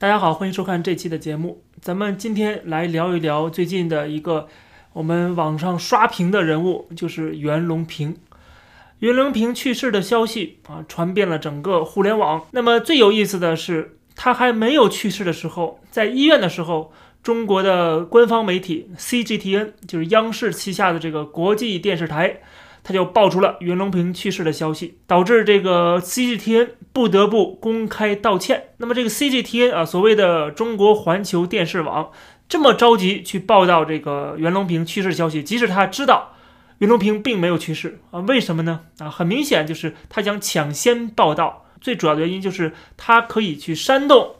大家好，欢迎收看这期的节目。咱们今天来聊一聊最近的一个我们网上刷屏的人物，就是袁隆平。袁隆平去世的消息啊，传遍了整个互联网。那么最有意思的是，他还没有去世的时候，在医院的时候，中国的官方媒体 CGTN，就是央视旗下的这个国际电视台。他就爆出了袁隆平去世的消息，导致这个 CGTN 不得不公开道歉。那么这个 CGTN 啊，所谓的中国环球电视网，这么着急去报道这个袁隆平去世消息，即使他知道袁隆平并没有去世啊，为什么呢？啊，很明显就是他想抢先报道，最主要的原因就是他可以去煽动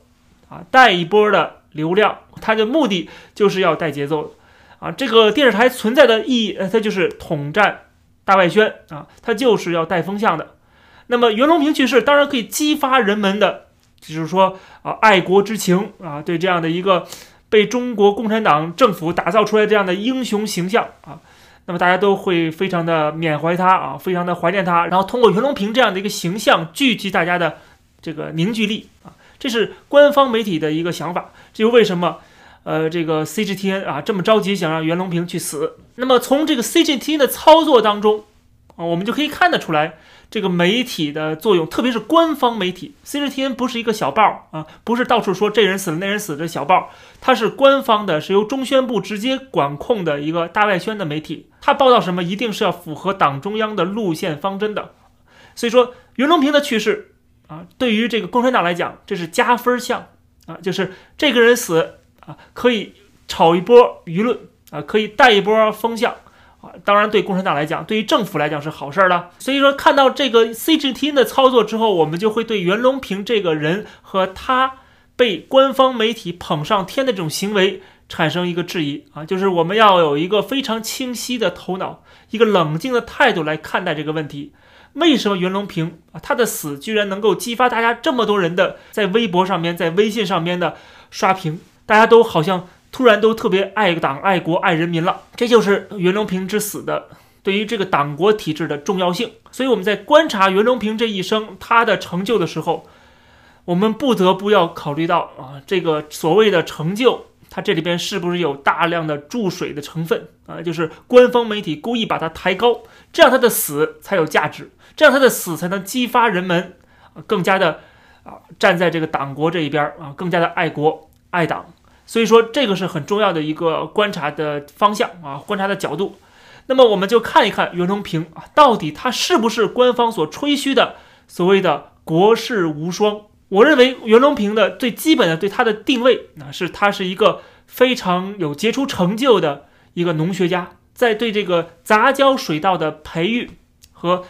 啊，带一波的流量，他的目的就是要带节奏啊。这个电视台存在的意义，呃，它就是统战。大外宣啊，他就是要带风向的。那么袁隆平去世，当然可以激发人们的，就是说啊，爱国之情啊，对这样的一个被中国共产党政府打造出来这样的英雄形象啊，那么大家都会非常的缅怀他啊，非常的怀念他，然后通过袁隆平这样的一个形象聚集大家的这个凝聚力啊，这是官方媒体的一个想法。这就为什么。呃，这个 CGTN 啊，这么着急想让袁隆平去死，那么从这个 CGTN 的操作当中啊，我们就可以看得出来这个媒体的作用，特别是官方媒体。CGTN 不是一个小报啊，不是到处说这人死了那人死的小报，它是官方的，是由中宣部直接管控的一个大外宣的媒体。它报道什么，一定是要符合党中央的路线方针的。所以说，袁隆平的去世啊，对于这个共产党来讲，这是加分项啊，就是这个人死。啊可以炒一波舆论啊，可以带一波风向啊。当然，对共产党来讲，对于政府来讲是好事儿了。所以说，看到这个 CGTN 的操作之后，我们就会对袁隆平这个人和他被官方媒体捧上天的这种行为产生一个质疑啊。就是我们要有一个非常清晰的头脑，一个冷静的态度来看待这个问题。为什么袁隆平啊他的死居然能够激发大家这么多人的在微博上面、在微信上面的刷屏？大家都好像突然都特别爱党、爱国、爱人民了，这就是袁隆平之死的对于这个党国体制的重要性。所以我们在观察袁隆平这一生他的成就的时候，我们不得不要考虑到啊，这个所谓的成就，它这里边是不是有大量的注水的成分啊？就是官方媒体故意把它抬高，这样他的死才有价值，这样他的死才能激发人们更加的啊站在这个党国这一边啊，更加的爱国爱党。所以说，这个是很重要的一个观察的方向啊，观察的角度。那么，我们就看一看袁隆平啊，到底他是不是官方所吹嘘的所谓的国士无双？我认为袁隆平的最基本的对他的定位，那是他是一个非常有杰出成就的一个农学家，在对这个杂交水稻的培育和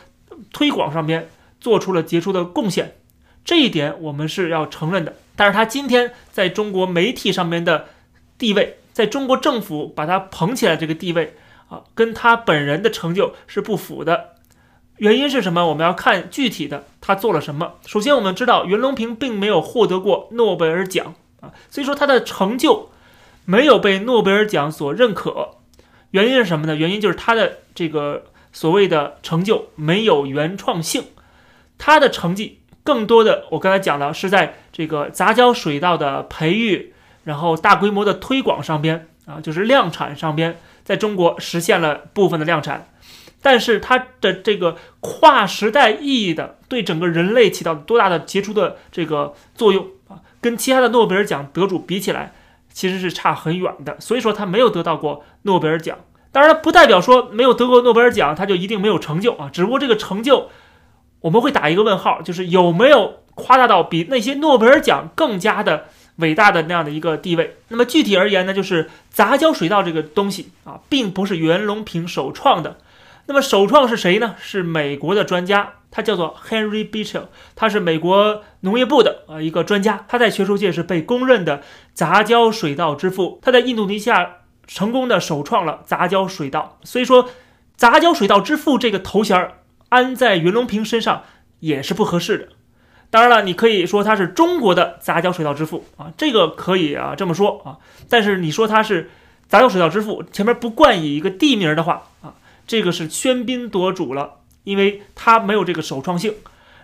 推广上边做出了杰出的贡献，这一点我们是要承认的。但是他今天在中国媒体上面的地位，在中国政府把他捧起来这个地位啊，跟他本人的成就是不符的。原因是什么？我们要看具体的他做了什么。首先，我们知道袁隆平并没有获得过诺贝尔奖啊，所以说他的成就没有被诺贝尔奖所认可。原因是什么呢？原因就是他的这个所谓的成就没有原创性，他的成绩。更多的，我刚才讲了，是在这个杂交水稻的培育，然后大规模的推广上边啊，就是量产上边，在中国实现了部分的量产，但是它的这个跨时代意义的，对整个人类起到多大的杰出的这个作用啊，跟其他的诺贝尔奖得主比起来，其实是差很远的。所以说他没有得到过诺贝尔奖，当然不代表说没有得过诺贝尔奖他就一定没有成就啊，只不过这个成就。我们会打一个问号，就是有没有夸大到比那些诺贝尔奖更加的伟大的那样的一个地位？那么具体而言呢，就是杂交水稻这个东西啊，并不是袁隆平首创的。那么首创是谁呢？是美国的专家，他叫做 Henry Beecher，他是美国农业部的啊一个专家，他在学术界是被公认的杂交水稻之父。他在印度尼西亚成功的首创了杂交水稻，所以说杂交水稻之父这个头衔儿。安在袁隆平身上也是不合适的。当然了，你可以说他是中国的杂交水稻之父啊，这个可以啊这么说啊。但是你说他是杂交水稻之父，前面不冠以一个地名的话啊，这个是喧宾夺主了，因为他没有这个首创性。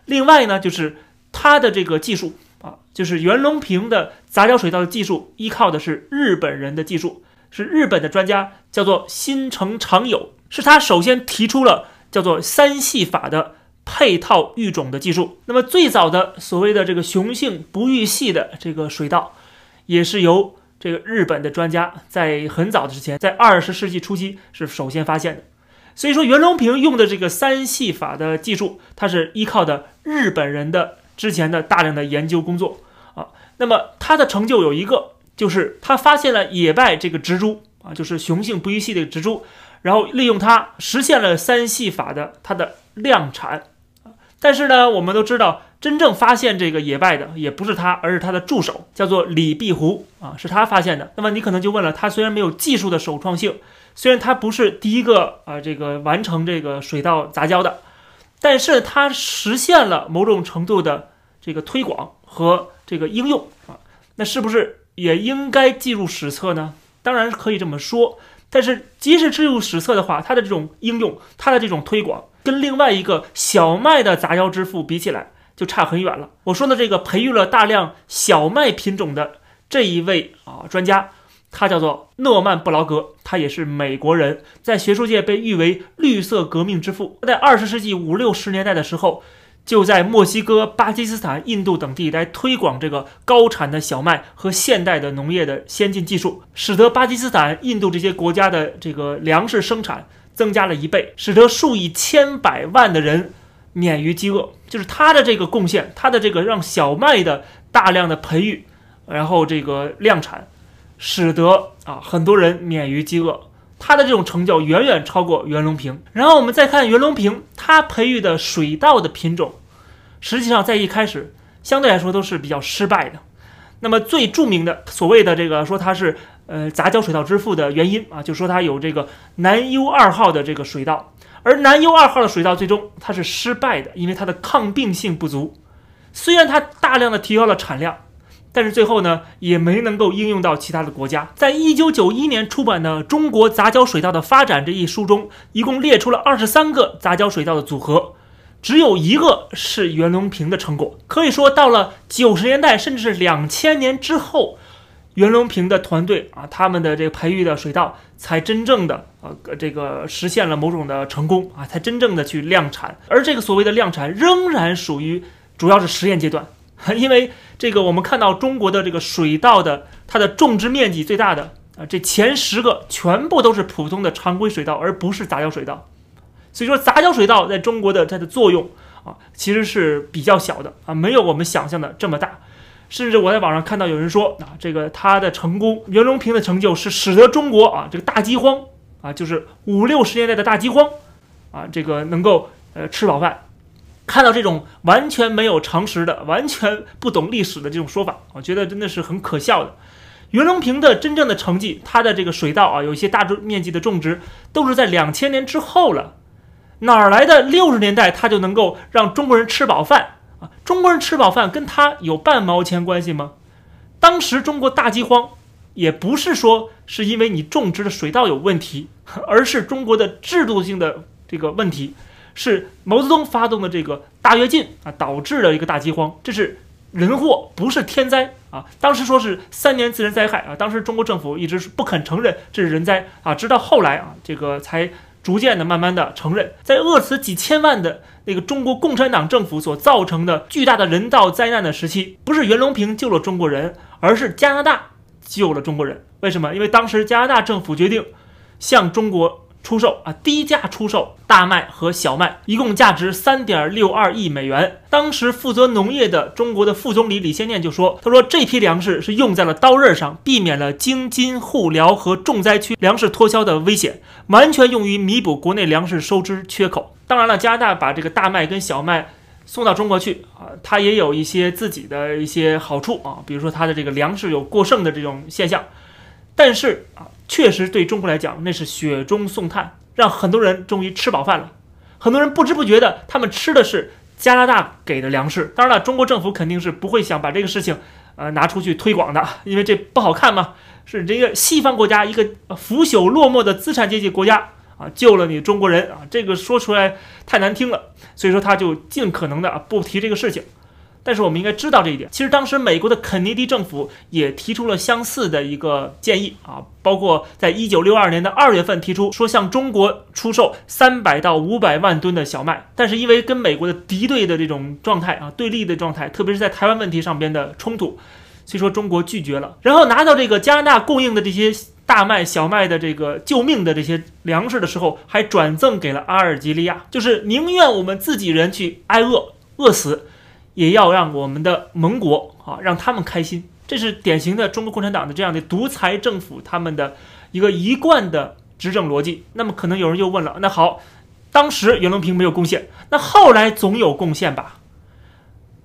另外呢，就是他的这个技术啊，就是袁隆平的杂交水稻的技术依靠的是日本人的技术，是日本的专家，叫做新城长友，是他首先提出了叫做三系法的配套育种的技术。那么最早的所谓的这个雄性不育系的这个水稻，也是由这个日本的专家在很早的之前，在二十世纪初期是首先发现的。所以说袁隆平用的这个三系法的技术，它是依靠的日本人的之前的大量的研究工作啊。那么他的成就有一个，就是他发现了野败这个植株啊，就是雄性不育系的植株，然后利用它实现了三系法的它的量产。但是呢，我们都知道，真正发现这个野败的也不是他，而是他的助手，叫做李碧湖啊，是他发现的。那么你可能就问了，他虽然没有技术的首创性，虽然他不是第一个啊，这个完成这个水稻杂交的，但是他实现了某种程度的这个推广和这个应用啊，那是不是也应该记入史册呢？当然是可以这么说，但是即使记入史册的话，它的这种应用，它的这种推广。跟另外一个小麦的杂交之父比起来，就差很远了。我说的这个培育了大量小麦品种的这一位啊专家，他叫做诺曼布劳格，他也是美国人，在学术界被誉为绿色革命之父。在二十世纪五六十年代的时候，就在墨西哥、巴基斯坦、印度等地来推广这个高产的小麦和现代的农业的先进技术，使得巴基斯坦、印度这些国家的这个粮食生产。增加了一倍，使得数以千百万的人免于饥饿。就是他的这个贡献，他的这个让小麦的大量的培育，然后这个量产，使得啊很多人免于饥饿。他的这种成就远远超过袁隆平。然后我们再看袁隆平，他培育的水稻的品种，实际上在一开始相对来说都是比较失败的。那么最著名的所谓的这个说他是。呃，杂交水稻之父的原因啊，就说它有这个南优二号的这个水稻，而南优二号的水稻最终它是失败的，因为它的抗病性不足。虽然它大量的提高了产量，但是最后呢，也没能够应用到其他的国家。在一九九一年出版的《中国杂交水稻的发展》这一书中，一共列出了二十三个杂交水稻的组合，只有一个是袁隆平的成果。可以说，到了九十年代，甚至是两千年之后。袁隆平的团队啊，他们的这个培育的水稻才真正的呃这个实现了某种的成功啊，才真正的去量产。而这个所谓的量产仍然属于主要是实验阶段，因为这个我们看到中国的这个水稻的它的种植面积最大的啊，这前十个全部都是普通的常规水稻，而不是杂交水稻。所以说杂交水稻在中国的它的作用啊，其实是比较小的啊，没有我们想象的这么大。甚至我在网上看到有人说啊，这个他的成功，袁隆平的成就是使得中国啊这个大饥荒啊，就是五六十年代的大饥荒啊，这个能够呃吃饱饭。看到这种完全没有常识的、完全不懂历史的这种说法，我觉得真的是很可笑的。袁隆平的真正的成绩，他的这个水稻啊，有一些大种面积的种植，都是在两千年之后了。哪儿来的六十年代他就能够让中国人吃饱饭？啊，中国人吃饱饭跟他有半毛钱关系吗？当时中国大饥荒，也不是说是因为你种植的水稻有问题，而是中国的制度性的这个问题，是毛泽东发动的这个大跃进啊，导致了一个大饥荒，这是人祸，不是天灾啊。当时说是三年自然灾害啊，当时中国政府一直是不肯承认这是人灾啊，直到后来啊，这个才逐渐的、慢慢的承认，在饿死几千万的。那个中国共产党政府所造成的巨大的人道灾难的时期，不是袁隆平救了中国人，而是加拿大救了中国人。为什么？因为当时加拿大政府决定向中国。出售啊，低价出售大麦和小麦，一共价值三点六二亿美元。当时负责农业的中国的副总理李先念就说：“他说这批粮食是用在了刀刃上，避免了京津沪辽和重灾区粮食脱销的危险，完全用于弥补国内粮食收支缺口。”当然了，加拿大把这个大麦跟小麦送到中国去啊，它也有一些自己的一些好处啊，比如说它的这个粮食有过剩的这种现象，但是啊。确实，对中国来讲，那是雪中送炭，让很多人终于吃饱饭了。很多人不知不觉的，他们吃的是加拿大给的粮食。当然了，中国政府肯定是不会想把这个事情，呃，拿出去推广的，因为这不好看嘛。是这个西方国家一个腐朽落寞的资产阶级国家啊，救了你中国人啊，这个说出来太难听了。所以说，他就尽可能的不提这个事情。但是我们应该知道这一点。其实当时美国的肯尼迪政府也提出了相似的一个建议啊，包括在一九六二年的二月份提出说向中国出售三百到五百万吨的小麦，但是因为跟美国的敌对的这种状态啊，对立的状态，特别是在台湾问题上边的冲突，所以说中国拒绝了。然后拿到这个加拿大供应的这些大麦、小麦的这个救命的这些粮食的时候，还转赠给了阿尔及利亚，就是宁愿我们自己人去挨饿饿死。也要让我们的盟国啊，让他们开心，这是典型的中国共产党的这样的独裁政府他们的一个一贯的执政逻辑。那么可能有人又问了，那好，当时袁隆平没有贡献，那后来总有贡献吧？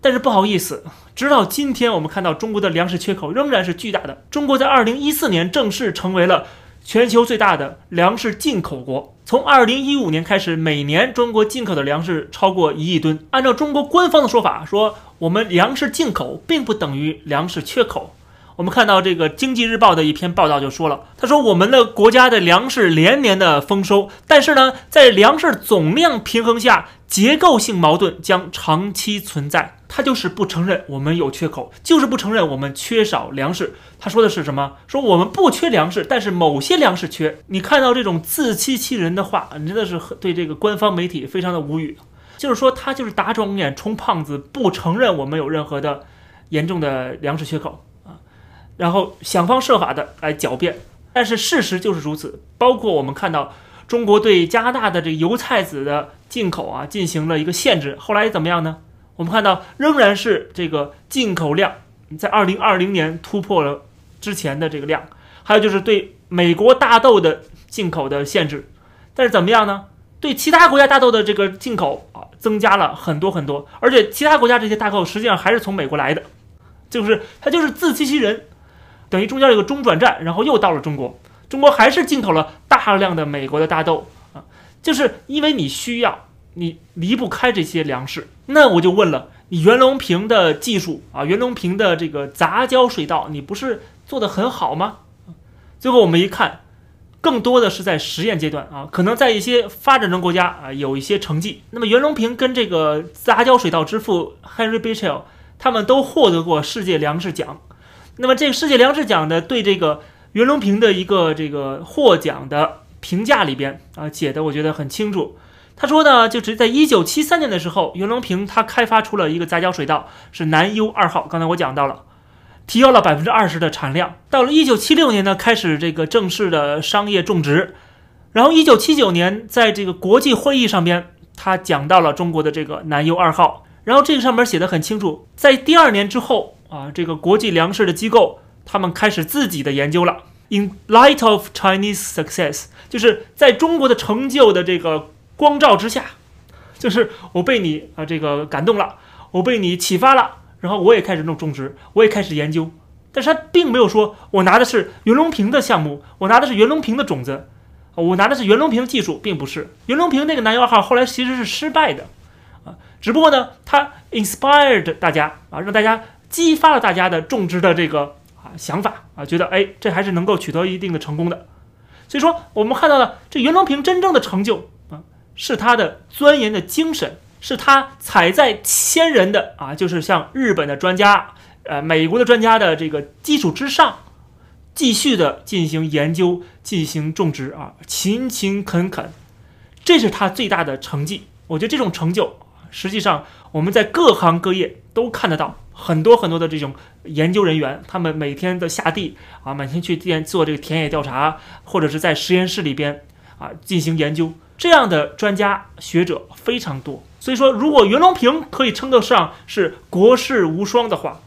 但是不好意思，直到今天我们看到中国的粮食缺口仍然是巨大的。中国在二零一四年正式成为了。全球最大的粮食进口国，从二零一五年开始，每年中国进口的粮食超过一亿吨。按照中国官方的说法，说我们粮食进口并不等于粮食缺口。我们看到这个《经济日报》的一篇报道就说了，他说我们的国家的粮食连年的丰收，但是呢，在粮食总量平衡下，结构性矛盾将长期存在。他就是不承认我们有缺口，就是不承认我们缺少粮食。他说的是什么？说我们不缺粮食，但是某些粮食缺。你看到这种自欺欺人的话，你真的是对这个官方媒体非常的无语。就是说他就是打肿脸充胖子，不承认我们有任何的严重的粮食缺口啊，然后想方设法的来狡辩。但是事实就是如此。包括我们看到中国对加拿大的这个油菜籽的进口啊进行了一个限制，后来怎么样呢？我们看到仍然是这个进口量在二零二零年突破了之前的这个量，还有就是对美国大豆的进口的限制，但是怎么样呢？对其他国家大豆的这个进口啊增加了很多很多，而且其他国家这些大豆实际上还是从美国来的，就是它就是自欺欺人，等于中间有个中转站，然后又到了中国，中国还是进口了大量的美国的大豆啊，就是因为你需要。你离不开这些粮食，那我就问了，你袁隆平的技术啊，袁隆平的这个杂交水稻，你不是做的很好吗？最后我们一看，更多的是在实验阶段啊，可能在一些发展中国家啊有一些成绩。那么袁隆平跟这个杂交水稻之父 Henry Bichel，他们都获得过世界粮食奖。那么这个世界粮食奖的对这个袁隆平的一个这个获奖的评价里边啊写的，我觉得很清楚。他说呢，就是在一九七三年的时候，袁隆平他开发出了一个杂交水稻，是南优二号。刚才我讲到了，提高了百分之二十的产量。到了一九七六年呢，开始这个正式的商业种植。然后一九七九年，在这个国际会议上边，他讲到了中国的这个南优二号。然后这个上面写的很清楚，在第二年之后啊，这个国际粮食的机构他们开始自己的研究了。In light of Chinese success，就是在中国的成就的这个。光照之下，就是我被你啊这个感动了，我被你启发了，然后我也开始弄种植，我也开始研究。但是他并没有说我拿的是袁隆平的项目，我拿的是袁隆平的种子，我拿的是袁隆平的技术，并不是袁隆平那个南幺号后来其实是失败的啊。只不过呢，他 inspired 大家啊，让大家激发了大家的种植的这个啊想法啊，觉得哎这还是能够取得一定的成功的。所以说我们看到了这袁隆平真正的成就。是他的钻研的精神，是他踩在千人的啊，就是像日本的专家、呃美国的专家的这个基础之上，继续的进行研究、进行种植啊，勤勤恳恳，这是他最大的成绩。我觉得这种成就，实际上我们在各行各业都看得到，很多很多的这种研究人员，他们每天的下地啊，每天去田做这个田野调查，或者是在实验室里边啊进行研究。这样的专家学者非常多，所以说，如果袁隆平可以称得上是国士无双的话，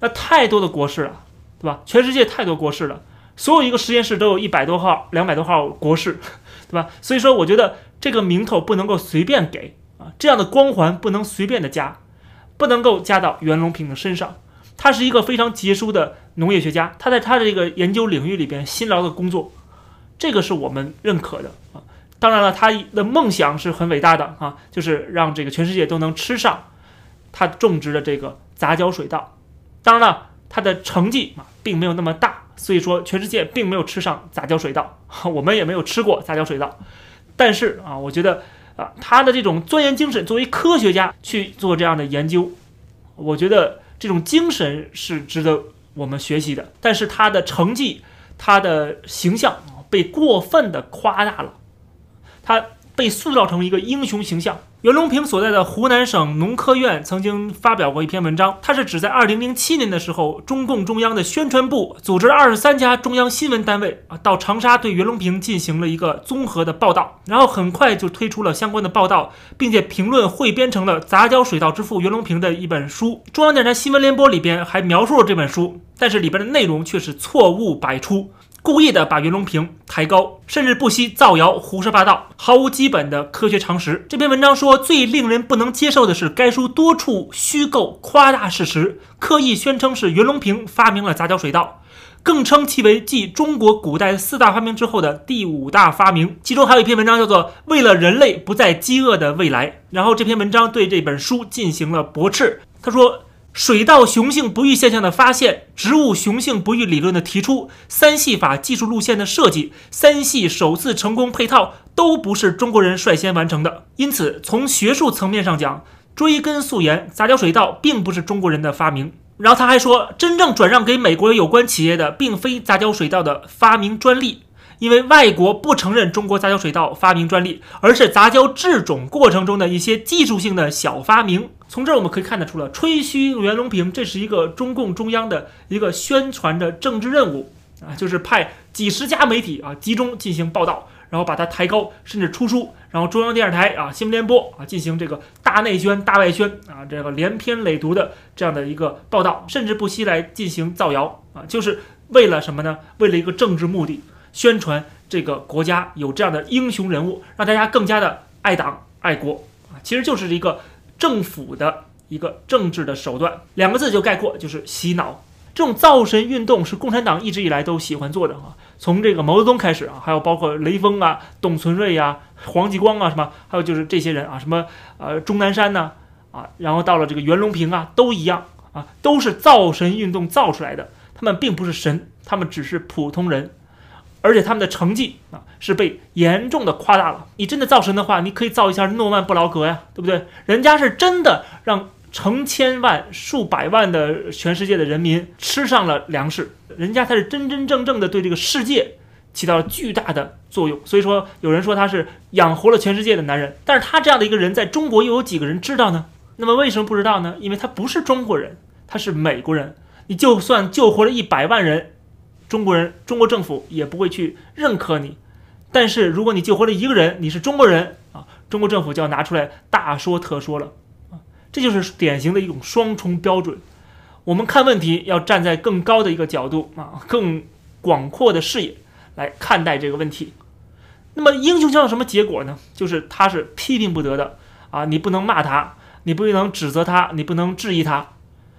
那太多的国士了，对吧？全世界太多国士了，所有一个实验室都有一百多号、两百多号国士，对吧？所以说，我觉得这个名头不能够随便给啊，这样的光环不能随便的加，不能够加到袁隆平的身上。他是一个非常杰出的农业学家，他在他的这个研究领域里边辛劳的工作，这个是我们认可的啊。当然了，他的梦想是很伟大的啊，就是让这个全世界都能吃上他种植的这个杂交水稻。当然了，他的成绩啊并没有那么大，所以说全世界并没有吃上杂交水稻，我们也没有吃过杂交水稻。但是啊，我觉得啊，他的这种钻研精神，作为科学家去做这样的研究，我觉得这种精神是值得我们学习的。但是他的成绩，他的形象被过分的夸大了，他被塑造成一个英雄形象。袁隆平所在的湖南省农科院曾经发表过一篇文章，它是指在二零零七年的时候，中共中央的宣传部组织了二十三家中央新闻单位啊到长沙对袁隆平进行了一个综合的报道，然后很快就推出了相关的报道，并且评论汇编成了《杂交水稻之父袁隆平》的一本书。中央电视台新闻联播里边还描述了这本书，但是里边的内容却是错误百出。故意的把袁隆平抬高，甚至不惜造谣、胡说八道，毫无基本的科学常识。这篇文章说，最令人不能接受的是，该书多处虚构、夸大事实，刻意宣称是袁隆平发明了杂交水稻，更称其为继中国古代四大发明之后的第五大发明。其中还有一篇文章叫做《为了人类不再饥饿的未来》，然后这篇文章对这本书进行了驳斥。他说。水稻雄性不育现象的发现，植物雄性不育理论的提出，三系法技术路线的设计，三系首次成功配套，都不是中国人率先完成的。因此，从学术层面上讲，追根溯源，杂交水稻并不是中国人的发明。然后他还说，真正转让给美国有关企业的，并非杂交水稻的发明专利。因为外国不承认中国杂交水稻发明专利，而是杂交制种过程中的一些技术性的小发明。从这儿我们可以看得出了，吹嘘袁隆平，这是一个中共中央的一个宣传的政治任务啊，就是派几十家媒体啊集中进行报道，然后把它抬高，甚至出书，然后中央电视台啊新闻联播啊进行这个大内宣、大外宣啊，这个连篇累牍的这样的一个报道，甚至不惜来进行造谣啊，就是为了什么呢？为了一个政治目的。宣传这个国家有这样的英雄人物，让大家更加的爱党爱国啊，其实就是一个政府的一个政治的手段，两个字就概括，就是洗脑。这种造神运动是共产党一直以来都喜欢做的啊，从这个毛泽东开始啊，还有包括雷锋啊、董存瑞呀、黄继光啊什么，还有就是这些人啊，什么呃钟南山呢啊，然后到了这个袁隆平啊，都一样啊，都是造神运动造出来的，他们并不是神，他们只是普通人。而且他们的成绩啊是被严重的夸大了。你真的造神的话，你可以造一下诺曼布劳格呀，对不对？人家是真的让成千万、数百万的全世界的人民吃上了粮食，人家才是真真正正的对这个世界起到了巨大的作用。所以说，有人说他是养活了全世界的男人，但是他这样的一个人在中国又有几个人知道呢？那么为什么不知道呢？因为他不是中国人，他是美国人。你就算救活了一百万人。中国人，中国政府也不会去认可你。但是，如果你救活了一个人，你是中国人啊，中国政府就要拿出来大说特说了啊。这就是典型的一种双重标准。我们看问题要站在更高的一个角度啊，更广阔的视野来看待这个问题。那么，英雄将有什么结果呢？就是他是批评不得的啊，你不能骂他，你不能指责他，你不能质疑他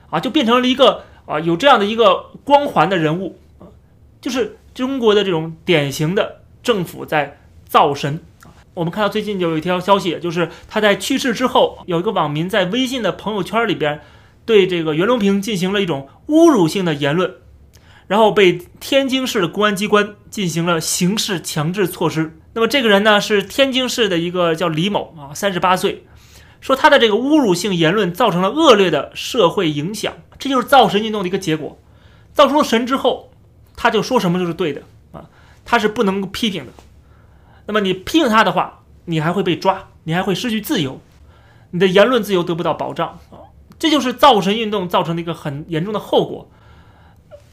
啊，就变成了一个啊有这样的一个光环的人物。就是中国的这种典型的政府在造神我们看到最近就有一条消息，就是他在去世之后，有一个网民在微信的朋友圈里边对这个袁隆平进行了一种侮辱性的言论，然后被天津市的公安机关进行了刑事强制措施。那么这个人呢是天津市的一个叫李某啊，三十八岁，说他的这个侮辱性言论造成了恶劣的社会影响，这就是造神运动的一个结果。造出了神之后。他就说什么就是对的啊，他是不能批评的。那么你批评他的话，你还会被抓，你还会失去自由，你的言论自由得不到保障啊。这就是造神运动造成的一个很严重的后果。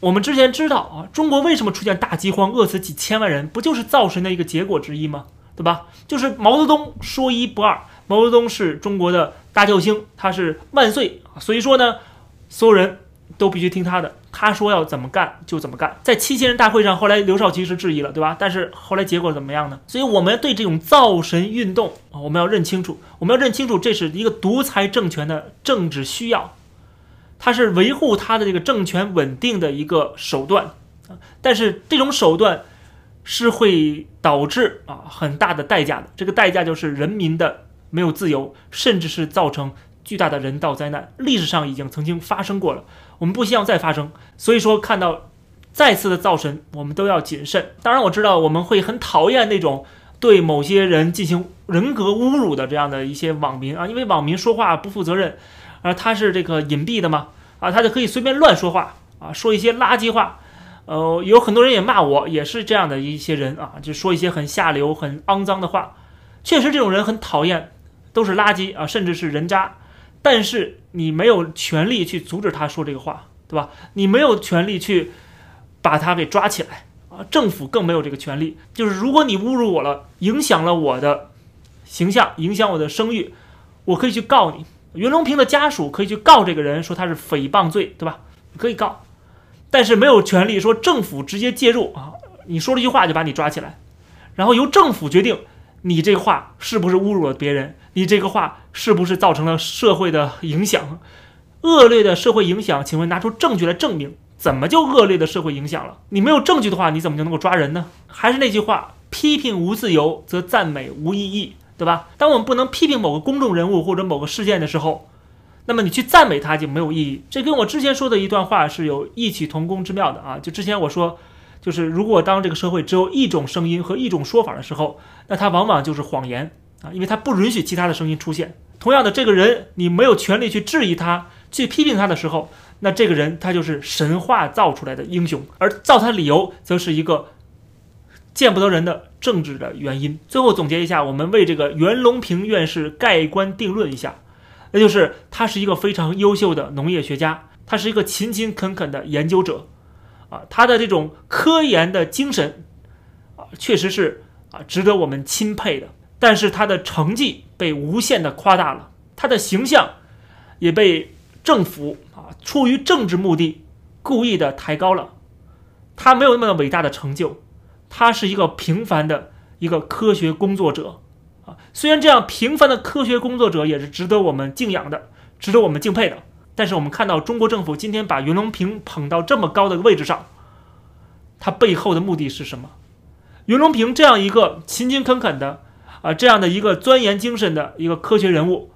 我们之前知道啊，中国为什么出现大饥荒，饿死几千万人，不就是造神的一个结果之一吗？对吧？就是毛泽东说一不二，毛泽东是中国的大救星，他是万岁。所以说呢，所有人都必须听他的。他说要怎么干就怎么干，在七千人大会上，后来刘少奇是质疑了，对吧？但是后来结果怎么样呢？所以我们对这种造神运动啊，我们要认清楚，我们要认清楚，这是一个独裁政权的政治需要，它是维护他的这个政权稳定的一个手段啊。但是这种手段是会导致啊很大的代价的，这个代价就是人民的没有自由，甚至是造成巨大的人道灾难。历史上已经曾经发生过了。我们不希望再发生，所以说看到再次的造神，我们都要谨慎。当然，我知道我们会很讨厌那种对某些人进行人格侮辱的这样的一些网民啊，因为网民说话不负责任，而他是这个隐蔽的嘛，啊，他就可以随便乱说话啊，说一些垃圾话。呃，有很多人也骂我，也是这样的一些人啊，就说一些很下流、很肮脏的话。确实，这种人很讨厌，都是垃圾啊，甚至是人渣。但是你没有权利去阻止他说这个话，对吧？你没有权利去把他给抓起来啊！政府更没有这个权利。就是如果你侮辱我了，影响了我的形象，影响我的声誉，我可以去告你。袁隆平的家属可以去告这个人，说他是诽谤罪，对吧？可以告。但是没有权利说政府直接介入啊！你说了一句话就把你抓起来，然后由政府决定你这话是不是侮辱了别人，你这个话是不是造成了社会的影响，恶劣的社会影响？请问拿出证据来证明，怎么就恶劣的社会影响了？你没有证据的话，你怎么就能够抓人呢？还是那句话，批评无自由，则赞美无意义，对吧？当我们不能批评某个公众人物或者某个事件的时候。那么你去赞美他就没有意义，这跟我之前说的一段话是有异曲同工之妙的啊！就之前我说，就是如果当这个社会只有一种声音和一种说法的时候，那它往往就是谎言啊，因为它不允许其他的声音出现。同样的，这个人你没有权利去质疑他、去批评他的时候，那这个人他就是神话造出来的英雄，而造他理由则是一个见不得人的政治的原因。最后总结一下，我们为这个袁隆平院士盖棺定论一下。那就是他是一个非常优秀的农业学家，他是一个勤勤恳恳的研究者，啊，他的这种科研的精神，啊，确实是啊值得我们钦佩的。但是他的成绩被无限的夸大了，他的形象也被政府啊出于政治目的故意的抬高了。他没有那么伟大的成就，他是一个平凡的一个科学工作者。啊，虽然这样平凡的科学工作者也是值得我们敬仰的，值得我们敬佩的，但是我们看到中国政府今天把袁隆平捧到这么高的位置上，他背后的目的是什么？袁隆平这样一个勤勤恳恳的啊，这样的一个钻研精神的一个科学人物，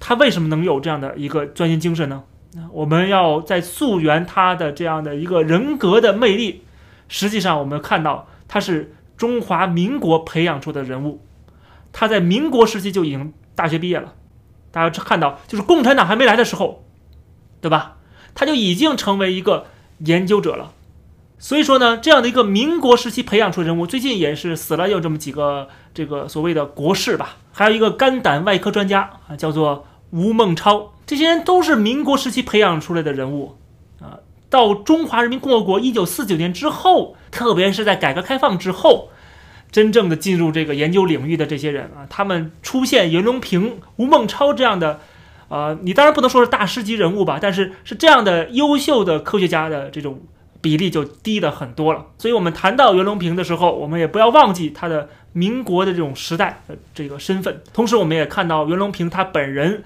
他为什么能有这样的一个钻研精神呢？我们要在溯源他的这样的一个人格的魅力，实际上我们看到他是中华民国培养出的人物。他在民国时期就已经大学毕业了，大家看到，就是共产党还没来的时候，对吧？他就已经成为一个研究者了。所以说呢，这样的一个民国时期培养出人物，最近也是死了有这么几个这个所谓的国士吧，还有一个肝胆外科专家啊，叫做吴孟超，这些人都是民国时期培养出来的人物啊。到中华人民共和国一九四九年之后，特别是在改革开放之后。真正的进入这个研究领域的这些人啊，他们出现袁隆平、吴孟超这样的，呃，你当然不能说是大师级人物吧，但是是这样的优秀的科学家的这种比例就低了很多了。所以，我们谈到袁隆平的时候，我们也不要忘记他的民国的这种时代的这个身份。同时，我们也看到袁隆平他本人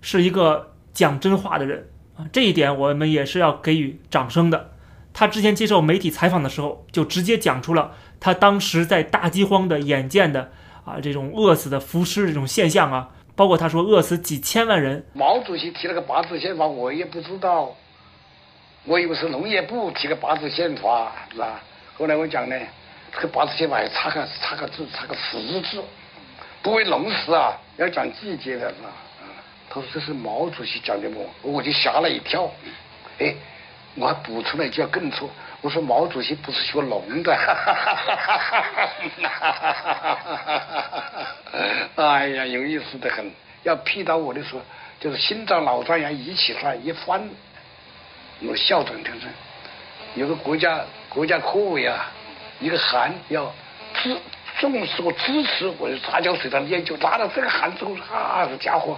是一个讲真话的人啊，这一点我们也是要给予掌声的。他之前接受媒体采访的时候，就直接讲出了。他当时在大饥荒的眼见的啊，这种饿死的浮尸这种现象啊，包括他说饿死几千万人。毛主席提了个八字宪法，我也不知道，我以为是农业部提个八字宪法，是吧？后来我讲呢，这个八字宪法还差个差个字，差个十字，不为农时啊，要讲季节的是吧？他说这是毛主席讲的么？我就吓了一跳，哎，我还补出来一句更错。我说毛主席不是学农的，哎呀，有意思的很。要批到我的时候，就是心脏脑状元一起算一翻，我校长听说，有个国家国家科委啊，一个函要支重视和支持我的杂交水稻的研究，拿到这个函之后，啊，这家伙，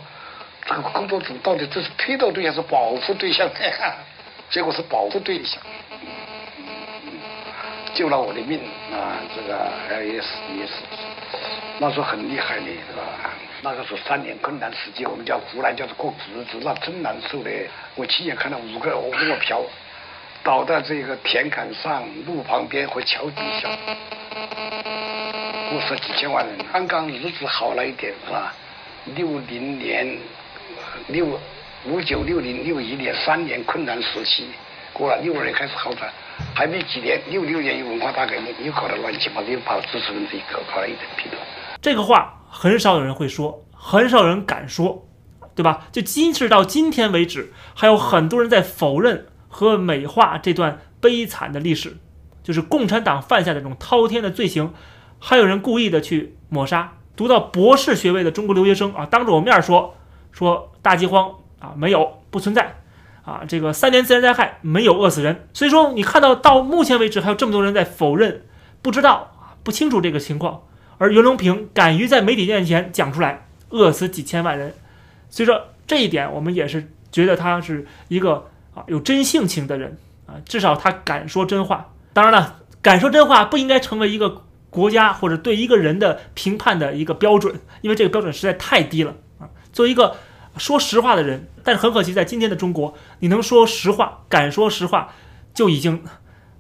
这个工作组到底这是批斗对象是保护对象？结果是保护对象。救了我的命啊！这个也是也是，那时候很厉害的，是吧？那个时候三年困难时期，我们叫湖南叫做过日子，那真难受的。我亲眼看到五个卧瓢倒在这个田坎上、路旁边和桥底下，过死几千万人。刚刚日子好了一点，是吧？六零年、六五九六零六一年三年困难时期过了，六二年开始好转。还没几年，六六年有文化大革命，又搞得乱七八糟，又把知识分子搞搞了一堆批斗。这个话很少有人会说，很少人敢说，对吧？就即使到今天为止，还有很多人在否认和美化这段悲惨的历史，就是共产党犯下的这种滔天的罪行，还有人故意的去抹杀。读到博士学位的中国留学生啊，当着我面说说大饥荒啊没有不存在啊，这个三年自然灾害没有饿死人。所以说，你看到到目前为止还有这么多人在否认，不知道啊不清楚这个情况，而袁隆平敢于在媒体面前讲出来，饿死几千万人。所以说这一点，我们也是觉得他是一个啊有真性情的人啊，至少他敢说真话。当然了，敢说真话不应该成为一个国家或者对一个人的评判的一个标准，因为这个标准实在太低了啊。作为一个说实话的人，但是很可惜，在今天的中国，你能说实话、敢说实话，就已经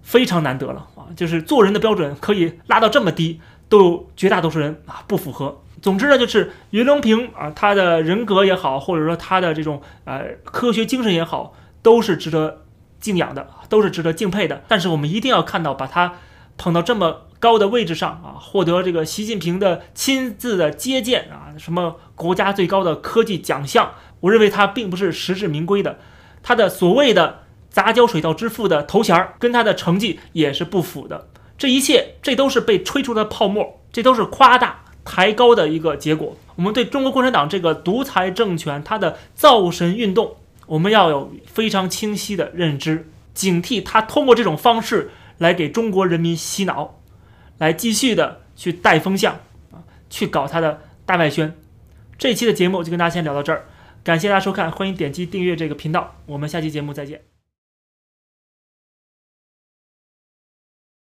非常难得了啊。就是做人的标准可以拉到这么低，都有绝大多数人啊不符合。总之呢，就是袁隆平啊，他的人格也好，或者说他的这种呃科学精神也好，都是值得敬仰的，都是值得敬佩的。但是我们一定要看到，把他捧到这么高的位置上啊，获得这个习近平的亲自的接见啊，什么国家最高的科技奖项，我认为他并不是实至名归的。他的所谓的杂交水稻之父的头衔儿，跟他的成绩也是不符的。这一切，这都是被吹出的泡沫，这都是夸大。抬高的一个结果，我们对中国共产党这个独裁政权，它的造神运动，我们要有非常清晰的认知，警惕他通过这种方式来给中国人民洗脑，来继续的去带风向啊，去搞它的大外宣。这期的节目就跟大家先聊到这儿，感谢大家收看，欢迎点击订阅这个频道，我们下期节目再见。